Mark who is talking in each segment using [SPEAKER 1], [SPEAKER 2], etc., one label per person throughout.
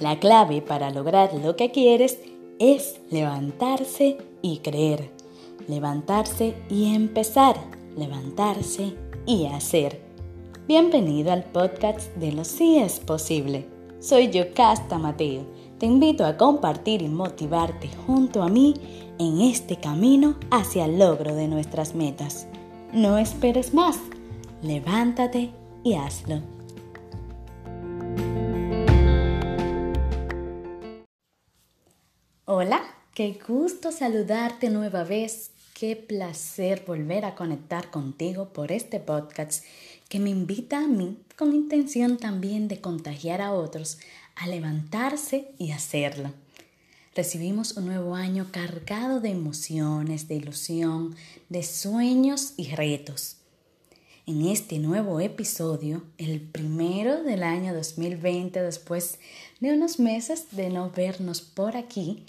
[SPEAKER 1] La clave para lograr lo que quieres es levantarse y creer. Levantarse y empezar. Levantarse y hacer. Bienvenido al podcast de Lo Sí es Posible. Soy Yocasta Mateo. Te invito a compartir y motivarte junto a mí en este camino hacia el logro de nuestras metas. No esperes más. Levántate y hazlo. Qué gusto saludarte nueva vez. Qué placer volver a conectar contigo por este podcast que me invita a mí con intención también de contagiar a otros a levantarse y hacerlo. Recibimos un nuevo año cargado de emociones, de ilusión, de sueños y retos. En este nuevo episodio, el primero del año 2020, después de unos meses de no vernos por aquí,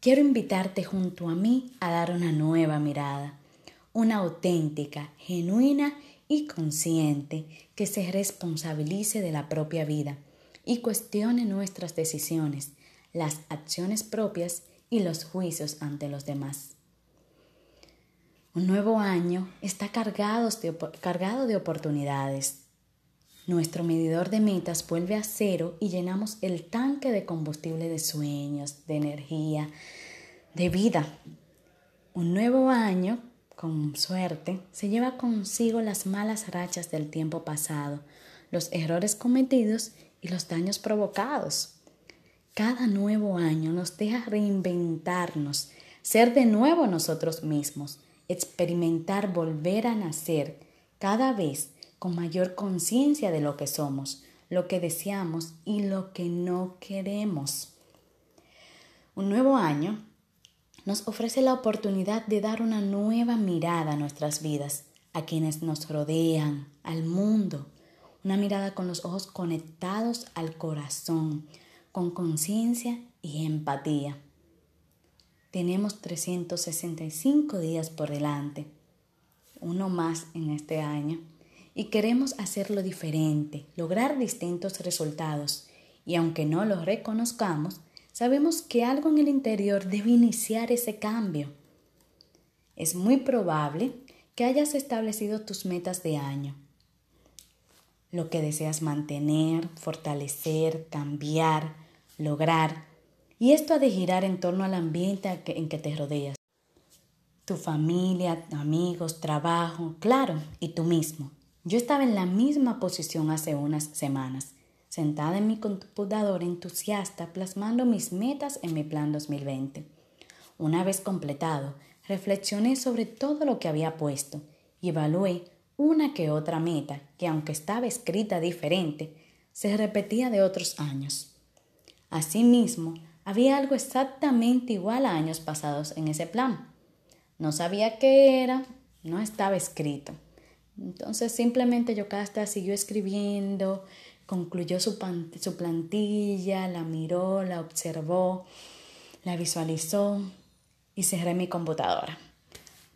[SPEAKER 1] quiero invitarte junto a mí a dar una nueva mirada, una auténtica, genuina y consciente que se responsabilice de la propia vida y cuestione nuestras decisiones, las acciones propias y los juicios ante los demás. Un nuevo año está cargado de, cargado de oportunidades. Nuestro medidor de metas vuelve a cero y llenamos el tanque de combustible de sueños, de energía, de vida. Un nuevo año con suerte, se lleva consigo las malas rachas del tiempo pasado, los errores cometidos y los daños provocados. Cada nuevo año nos deja reinventarnos, ser de nuevo nosotros mismos, experimentar volver a nacer cada vez con mayor conciencia de lo que somos, lo que deseamos y lo que no queremos. Un nuevo año nos ofrece la oportunidad de dar una nueva mirada a nuestras vidas, a quienes nos rodean, al mundo, una mirada con los ojos conectados al corazón, con conciencia y empatía. Tenemos 365 días por delante, uno más en este año, y queremos hacerlo diferente, lograr distintos resultados, y aunque no los reconozcamos, sabemos que algo en el interior debe iniciar ese cambio. Es muy probable que hayas establecido tus metas de año, lo que deseas mantener, fortalecer, cambiar, lograr, y esto ha de girar en torno al ambiente en que te rodeas. Tu familia, amigos, trabajo, claro, y tú mismo. Yo estaba en la misma posición hace unas semanas sentada en mi computadora entusiasta plasmando mis metas en mi plan 2020. Una vez completado, reflexioné sobre todo lo que había puesto y evalué una que otra meta que aunque estaba escrita diferente, se repetía de otros años. Asimismo, había algo exactamente igual a años pasados en ese plan. No sabía qué era, no estaba escrito. Entonces simplemente Yocasta siguió escribiendo, concluyó su, su plantilla, la miró, la observó, la visualizó y cerré mi computadora.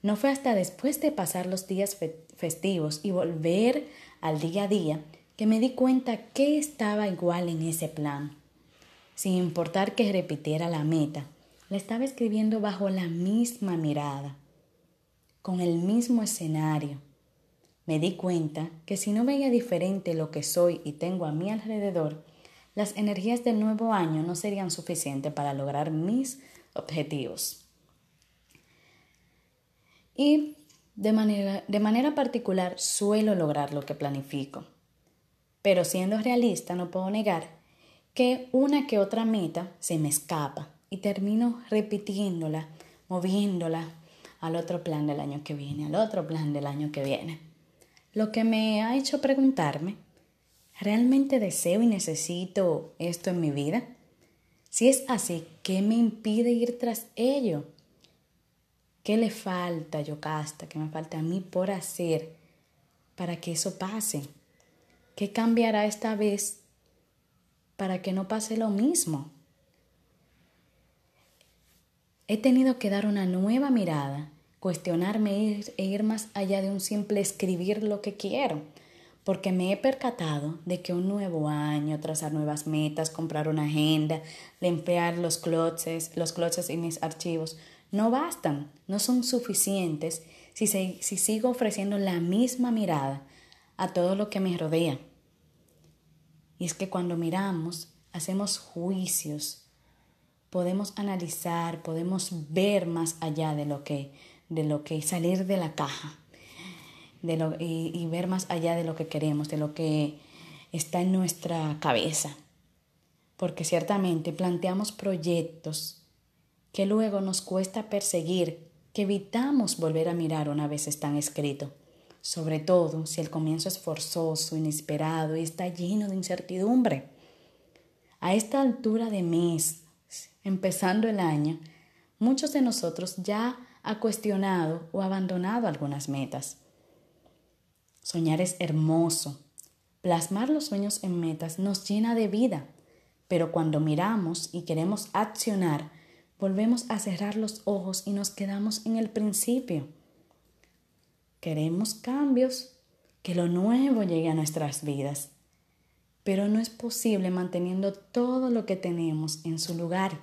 [SPEAKER 1] No fue hasta después de pasar los días festivos y volver al día a día que me di cuenta que estaba igual en ese plan. Sin importar que repitiera la meta, la estaba escribiendo bajo la misma mirada, con el mismo escenario, me di cuenta que si no veía diferente lo que soy y tengo a mi alrededor, las energías del nuevo año no serían suficientes para lograr mis objetivos. Y de manera, de manera particular suelo lograr lo que planifico. Pero siendo realista no puedo negar que una que otra meta se me escapa y termino repitiéndola, moviéndola al otro plan del año que viene, al otro plan del año que viene. Lo que me ha hecho preguntarme, ¿realmente deseo y necesito esto en mi vida? Si es así, ¿qué me impide ir tras ello? ¿Qué le falta, Yocasta, qué me falta a mí por hacer para que eso pase? ¿Qué cambiará esta vez para que no pase lo mismo? He tenido que dar una nueva mirada cuestionarme e ir más allá de un simple escribir lo que quiero, porque me he percatado de que un nuevo año, trazar nuevas metas, comprar una agenda, limpiar los closets, los closets y mis archivos, no bastan, no son suficientes si, si sigo ofreciendo la misma mirada a todo lo que me rodea. Y es que cuando miramos, hacemos juicios, podemos analizar, podemos ver más allá de lo que, de lo que salir de la caja de lo, y, y ver más allá de lo que queremos, de lo que está en nuestra cabeza. Porque ciertamente planteamos proyectos que luego nos cuesta perseguir, que evitamos volver a mirar una vez están escritos, sobre todo si el comienzo es forzoso, inesperado y está lleno de incertidumbre. A esta altura de mes, empezando el año, muchos de nosotros ya ha cuestionado o abandonado algunas metas. Soñar es hermoso. Plasmar los sueños en metas nos llena de vida, pero cuando miramos y queremos accionar, volvemos a cerrar los ojos y nos quedamos en el principio. Queremos cambios, que lo nuevo llegue a nuestras vidas, pero no es posible manteniendo todo lo que tenemos en su lugar.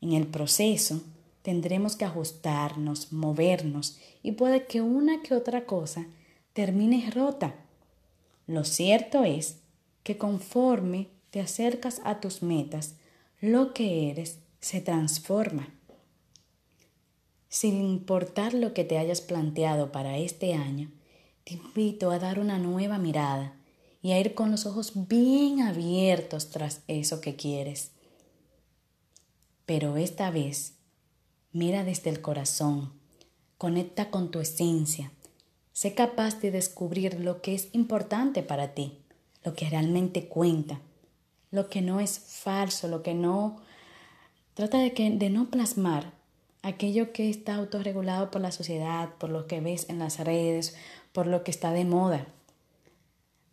[SPEAKER 1] En el proceso tendremos que ajustarnos, movernos y puede que una que otra cosa termine rota. Lo cierto es que conforme te acercas a tus metas, lo que eres se transforma. Sin importar lo que te hayas planteado para este año, te invito a dar una nueva mirada y a ir con los ojos bien abiertos tras eso que quieres. Pero esta vez, mira desde el corazón, conecta con tu esencia, sé capaz de descubrir lo que es importante para ti, lo que realmente cuenta, lo que no es falso, lo que no Trata de, que, de no plasmar aquello que está autorregulado por la sociedad, por lo que ves en las redes, por lo que está de moda.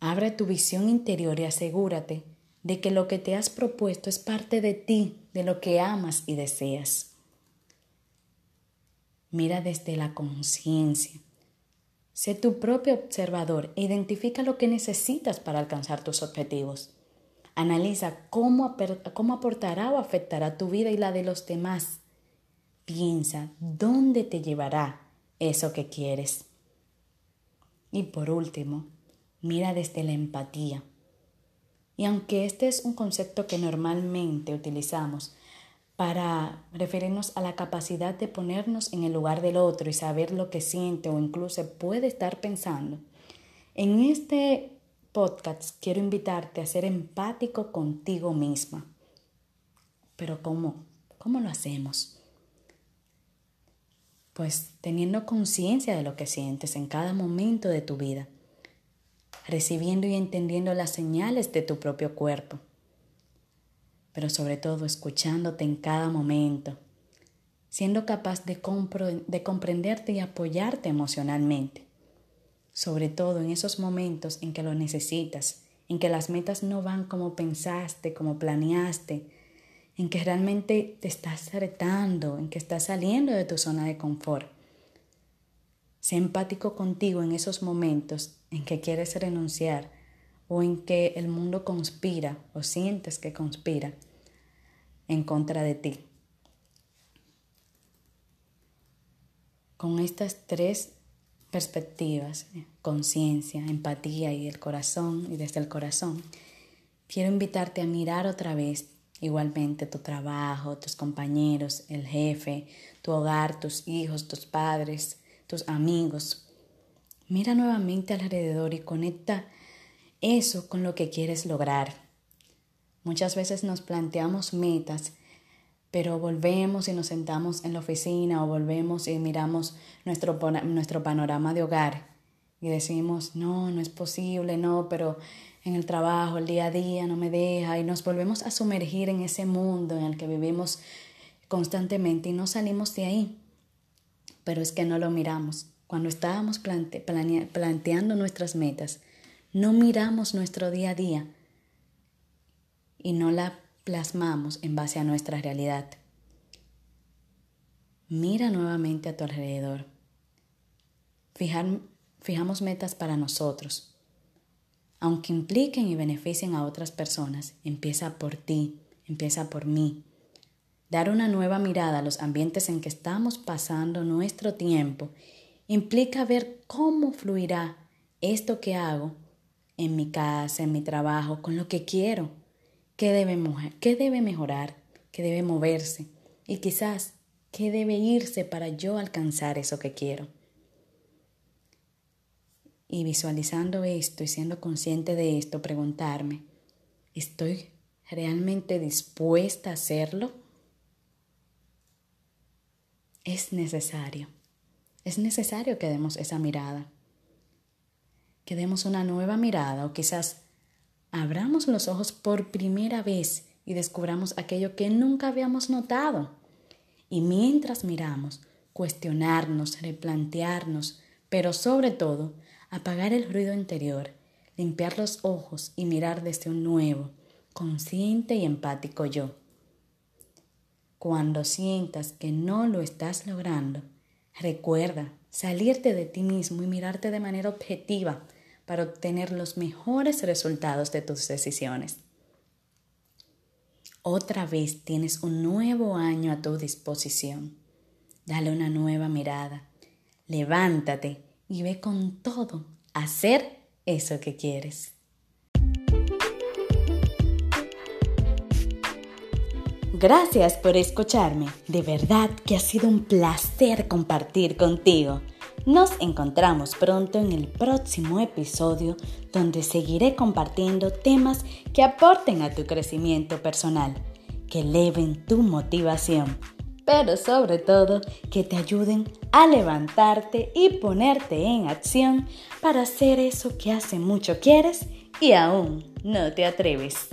[SPEAKER 1] Abre tu visión interior y asegúrate de que lo que te has propuesto es parte de ti, de lo que amas y deseas. Mira desde la conciencia. Sé tu propio observador e identifica lo que necesitas para alcanzar tus objetivos. Analiza cómo, cómo aportará o afectará tu vida y la de los demás. Piensa dónde te llevará eso que quieres. Y por último, mira desde la empatía. Y aunque este es un concepto que normalmente utilizamos para referirnos a la capacidad de ponernos en el lugar del otro y saber lo que siente o incluso puede estar pensando, en este podcast quiero invitarte a ser empático contigo misma. Pero ¿cómo? ¿Cómo lo hacemos? Pues teniendo conciencia de lo que sientes en cada momento de tu vida, recibiendo y entendiendo las señales de tu propio cuerpo, pero sobre todo escuchándote en cada momento, siendo capaz de, de comprenderte y apoyarte emocionalmente sobre todo en esos momentos en que lo necesitas, en que las metas no van como pensaste, como planeaste, en que realmente te estás retando, en que estás saliendo de tu zona de confort. Sé empático contigo en esos momentos en que quieres renunciar o en que el mundo conspira o sientes que conspira en contra de ti. Con estas tres perspectivas, conciencia, empatía y el corazón, y desde el corazón, quiero invitarte a mirar otra vez igualmente tu trabajo, tus compañeros, el jefe, tu hogar, tus hijos, tus padres, tus amigos. Mira nuevamente alrededor y conecta eso con lo que quieres lograr. Muchas veces nos planteamos metas pero volvemos y nos sentamos en la oficina o volvemos y miramos nuestro, nuestro panorama de hogar y decimos, no, no es posible, no, pero en el trabajo, el día a día no me deja y nos volvemos a sumergir en ese mundo en el que vivimos constantemente y no salimos de ahí. Pero es que no lo miramos. Cuando estábamos planteando nuestras metas, no miramos nuestro día a día y no la plasmamos en base a nuestra realidad. Mira nuevamente a tu alrededor. fijamos metas para nosotros. aunque impliquen y beneficien a otras personas, empieza por ti, empieza por mí. Dar una nueva mirada a los ambientes en que estamos pasando nuestro tiempo implica ver cómo fluirá esto que hago en mi casa, en mi trabajo, con lo que quiero, qué debe, qué debe mejorar, qué debe moverse y quizás qué debe irse para yo alcanzar eso que quiero. Y visualizando esto y siendo consciente de esto, preguntarme, ¿estoy realmente dispuesta a hacerlo? Es necesario, es necesario que demos esa mirada, que demos una nueva mirada o quizás abramos los ojos por primera vez y descubramos aquello que nunca habíamos notado. Y mientras miramos, cuestionarnos, replantearnos, pero sobre todo, apagar el ruido interior, limpiar los ojos y mirar desde un nuevo, consciente y empático yo. Cuando sientas que no lo estás logrando, recuerda salirte de ti mismo y mirarte de manera objetiva para obtener los mejores resultados de tus decisiones. Otra vez tienes un nuevo año a tu disposición. Dale una nueva mirada. Levántate y ve con todo a hacer eso que quieres. Gracias por escucharme. De verdad que ha sido un placer compartir contigo. Nos encontramos pronto en el próximo episodio donde seguiré compartiendo temas que aporten a tu crecimiento personal, que eleven tu motivación, pero sobre todo que te ayuden a levantarte y ponerte en acción para hacer eso que hace mucho quieres y aún no te atreves.